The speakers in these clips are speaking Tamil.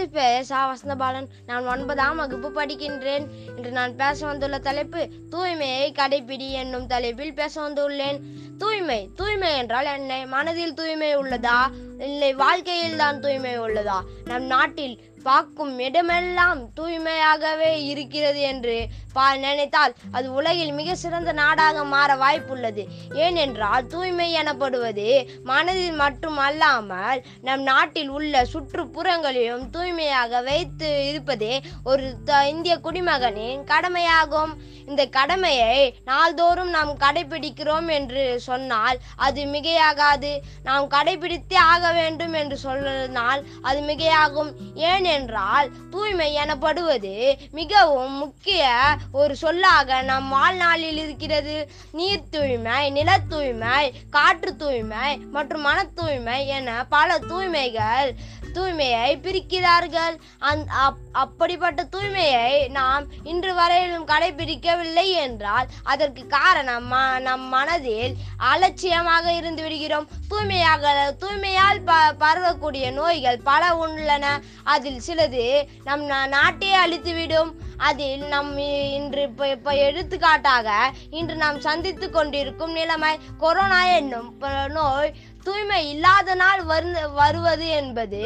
எனது பெயர் சா வசந்தபாலன் நான் ஒன்பதாம் வகுப்பு படிக்கின்றேன் இன்று நான் பேச வந்துள்ள தலைப்பு தூய்மையை கடைப்பிடி என்னும் தலைப்பில் பேச வந்துள்ளேன். தூய்மை தூய்மை என்றால் என்ன? மனதில் தூய்மை உள்ளதா? இல்லை வாழ்க்கையில் தான் தூய்மை உள்ளதா? நம் நாட்டில் பார்க்கும் இடமெல்லாம் தூய்மையாகவே இருக்கிறது என்று பா நினைத்தால் அது உலகில் மிக சிறந்த நாடாக மாற வாய்ப்புள்ளது. ஏனென்றால் தூய்மை எனப்படுவது மனதில் மட்டும் அல்லாமல் நம் நாட்டில் உள்ள சுற்றுப்புறங்களிலும் தூய்மையாக வைத்து இருப்பதே ஒரு த- இந்திய குடிமகனின் கடமையாகும். இந்த கடமையை நாள்தோறும் நாம் கடைபிடிக்கிறோம் என்று சொன்னால் அது மிகையாகாது. நாம் கடைபிடித்தே ஆக வேண்டும் என்று சொன்னால் அது மிகையாகும். ஏனென்றால் தூய்மை எனப்படுவது மிகவும் முக்கிய ஒரு சொல்லாக நம் வாழ்நாளில் இருக்கிறது. நீர் தூய்மை நில தூய்மை காற்று தூய்மை மற்றும் மன தூய்மை என பல தூய்மைகள் தூய்மையை பிரிக்கிறார்கள். அந் அப்- அப்படிப்பட்ட தூய்மையை நாம் இன்று வரையிலும் கடைபிடிக்கவில்லை என்றால் அதற்கு காரணம் ம- நம் மனதில் அலட்சியமாக இருந்து விடுகிறோம். தூய்மையாக தூய்மையால் ப பரவக்கூடிய நோய்கள் பல உள்ளன. அதில் சிலது நம் நாட்டையே அழித்துவிடும். அதில் நம் இன்று இப்போ இப்போ எடுத்துக்காட்டாக இன்று நாம் சந்தித்து கொண்டிருக்கும் நிலைமை கொரோனா என்னும் ப- நோய் தூய்மை இல்லாதனால் வரு வருவது என்பது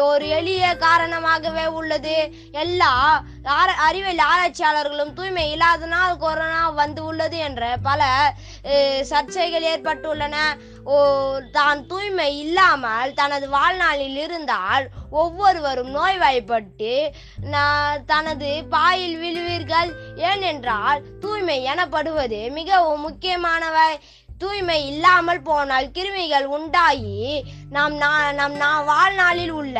ஒரு எளிய காரணமாகவே உள்ளது. எல்லா ஆர- அறிவியல் ஆராய்ச்சியாளர்களும் தூய்மை இல்லாத நாள் கொரோனா வந்து உள்ளது என்ற பல சர்ச்சைகள் ஏற்பட்டுள்ளன. ஓ தான் தூய்மை இல்லாமல் தனது வாழ்நாளில் இருந்தால் ஒவ்வொருவரும் நோய்வாய்ப்பட்டு தனது பாயில் விழுவீர்கள். ஏனென்றால் தூய்மை எனப்படுவது மிகவும் முக்கியமானவை. தூய்மை இல்லாமல் போனால் கிருமிகள் உண்டாகி நம் நா- நம் நா- வாழ்நாளில் உள்ள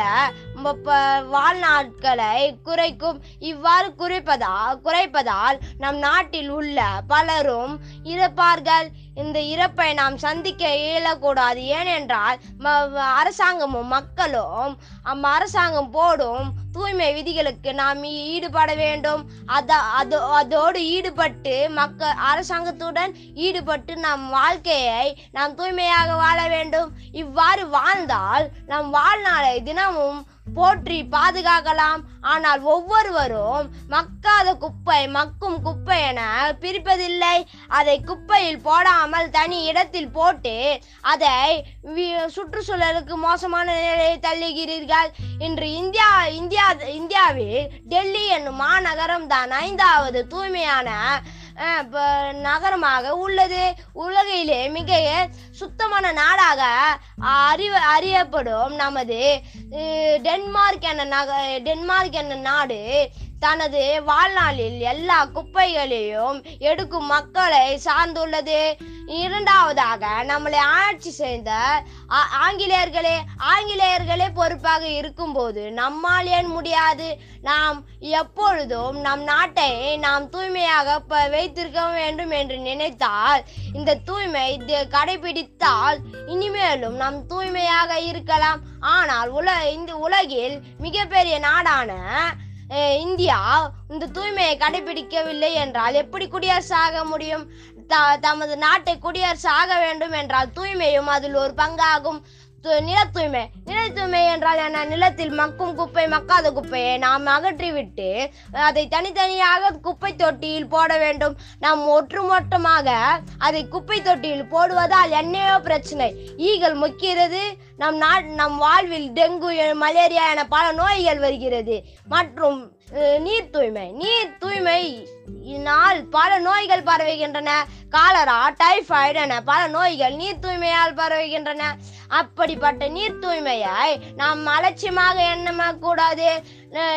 ம- வாழ்நாட்களை குறைக்கும் இவ்வாறு குறைப்பதா குறைப்பதால் நம் நாட்டில் உள்ள பலரும் இறப்பார்கள். இந்த இறப்பை நாம் சந்திக்க இயலக்கூடாது. ஏனென்றால் ம- அரசாங்கமும் மக்களும் அம் அரசாங்கம் போடும் தூய்மை விதிகளுக்கு நாம் ஈ- ஈடுபட வேண்டும். அத அதோ அதோடு ஈடுபட்டு மக்க அரசாங்கத்துடன் ஈடுபட்டு நம் வாழ்க்கையை நாம் தூய்மையாக வாழ வேண்டும். இவ்வாறு வாழ்ந்தால் நம் வாழ்நாளை தினமும் போற்றி பாதுகாக்கலாம். ஆனால் ஒவ்வொருவரும் மக்காத குப்பை மக்கும் குப்பை என பிரிப்பதில்லை. அதை குப்பையில் போடாமல் தனி இடத்தில் போட்டு அதை வி- சுற்றுச்சூழலுக்கு மோசமான நிலையை தள்ளுகிறீர்கள். இன்று இந்தியா இந்தியா இந்தியாவில் டெல்லி என்னும் மாநகரம் தான் ஐந்தாவது தூய்மையான நகரமாக உள்ளது. உலகிலே மிக சுத்தமான நாடாக அறிவ அறியப்படும் நமது டென்மார்க் என்ற நக டென்மார்க் என்ற நாடு தனது வாழ்நாளில் எல்லா குப்பைகளையும் எடுக்கும் மக்களை சார்ந்துள்ளது. இரண்டாவதாக நம்மளை ஆட்சி செய்த ஆ- ஆங்கிலேயர்களே ஆங்கிலேயர்களே பொறுப்பாக இருக்கும்போது நம்மால் ஏன் முடியாது? நாம் எப்பொழுதும் நம் நாட்டை நாம் தூய்மையாக ப- வைத்திருக்க வேண்டும் என்று நினைத்தால் இந்த தூய்மை கடைபிடித்தால் இனிமேலும் நாம் தூய்மையாக இருக்கலாம். ஆனால் உல இந்த உலகில் மிகப்பெரிய நாடான இந்தியா இந்த தூய்மையை கடைபிடிக்கவில்லை என்றால் எப்படி குடியரசு ஆக முடியும்? த தமது நாட்டை குடியரசு ஆக வேண்டும் என்றால் தூய்மையும் அதில் ஒரு பங்காகும். நில தூய்மை நில தூய்மை என்றால் என்ன? நிலத்தில் மக்கும் குப்பை மக்காத குப்பையை நாம் அகற்றிவிட்டு அதை தனித்தனியாக குப்பை தொட்டியில் போட வேண்டும். நாம் ஒற்றுமொட்டமாக அதை குப்பை தொட்டியில் போடுவதால் என்னையோ பிரச்சனை. ஈகள் முக்கிறது நம் நா நம் வாழ்வில் டெங்கு மலேரியா என பல நோய்கள் வருகிறது. மற்றும் நீர் தூய்மை. நீர் தூய்மை இதனால் பல நோய்கள் பரவுகின்றன. காலரா டைஃபாய்டு என பல நோய்கள் நீர் தூய்மையால் பரவுகின்றன. அப்படிப்பட்ட நீர் தூய்மையை நாம் அலட்சியமாக எண்ணக்கூடாது கூடாது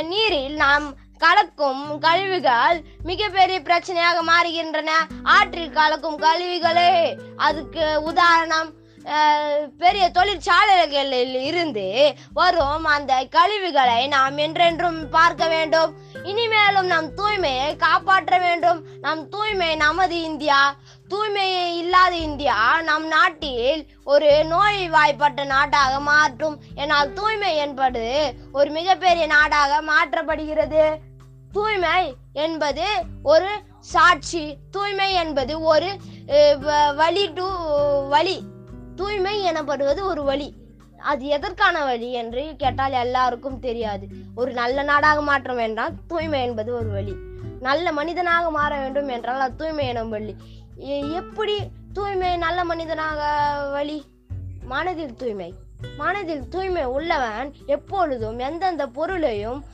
நீரில் நாம் கலக்கும் கழிவுகள் மிகப்பெரிய பிரச்சனையாக மாறுகின்றன. ஆற்றில் கலக்கும் கழிவுகளே அதுக்கு உதாரணம் பெரிய தொழிற்சாலைகளில் இருந்து வரும் அந்த கழிவுகளை நாம் என்றென்றும் பார்க்க வேண்டும். இனிமேலும் நம் தூய்மையை காப்பாற்ற வேண்டும். நம் தூய்மை நமது இந்தியா. தூய்மையே இல்லாத இந்தியா நம் நாட்டில் ஒரு நோய் வாய்ப்பட்ட நாடாக மாற்றும். என்னால் தூய்மை என்பது ஒரு மிகப்பெரிய நாடாக மாற்றப்படுகிறது. தூய்மை என்பது ஒரு சாட்சி. தூய்மை என்பது ஒரு வ- வழி டு வழி தூய்மை எனப்படுவது ஒரு வழி. அது எதற்கான வழி என்று கேட்டால் எல்லாருக்கும் தெரியாது. ஒரு நல்ல நாடாக மாற்ற வேண்டாம் தூய்மை என்பது ஒரு வழி. நல்ல மனிதனாக மாற வேண்டும் என்றால் அது தூய்மை எனும் வழி. எ- எப்படி தூய்மை நல்ல மனிதனாக வழி? மனதில் தூய்மை. மனதில் தூய்மை உள்ளவன் எப்பொழுதும் எந்தெந்த பொருளையும்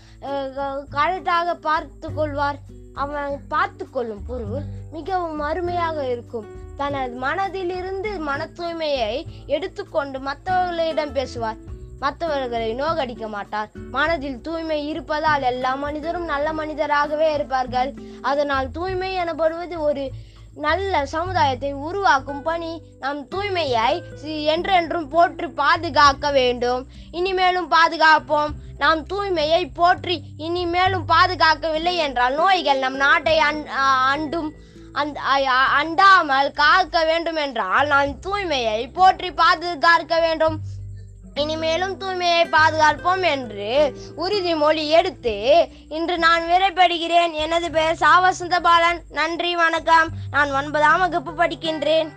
கரெக்டாக பார்த்து கொள்வார். அவன் பார்த்து கொள்ளும் பொருள் மிகவும் அருமையாக இருக்கும். தனது மனதிலிருந்து மன தூய்மையை எடுத்துக்கொண்டு மற்றவர்களிடம் பேசுவார். மற்றவர்களை நோகடிக்க மாட்டார். மனதில் தூய்மை இருப்பதால் எல்லா மனிதரும் நல்ல மனிதராகவே இருப்பார்கள். அதனால் தூய்மை எனப்படுவது ஒரு நல்ல சமுதாயத்தை உருவாக்கும் பணி. நம் தூய்மையை என்றென்றும் போற்றி பாதுகாக்க வேண்டும். இனிமேலும் பாதுகாப்போம். நாம் தூய்மையை போற்றி இனிமேலும் பாதுகாக்கவில்லை என்றால் நோய்கள் நம் நாட்டை அண்- அண்டும் அந்த அண்டாமல் காக்க வேண்டும் என்றால் நாம் தூய்மையை போற்றி பாதுகாக்க வேண்டும். இனிமேலும் தூய்மையை பாதுகாப்போம் என்று உறுதிமொழி எடுத்து இன்று நான் விரைப்படுகிறேன். எனது பெயர் சாவசந்த பாலன் நன்றி வணக்கம். நான் ஒன்பதாம் வகுப்பு படிக்கின்றேன்.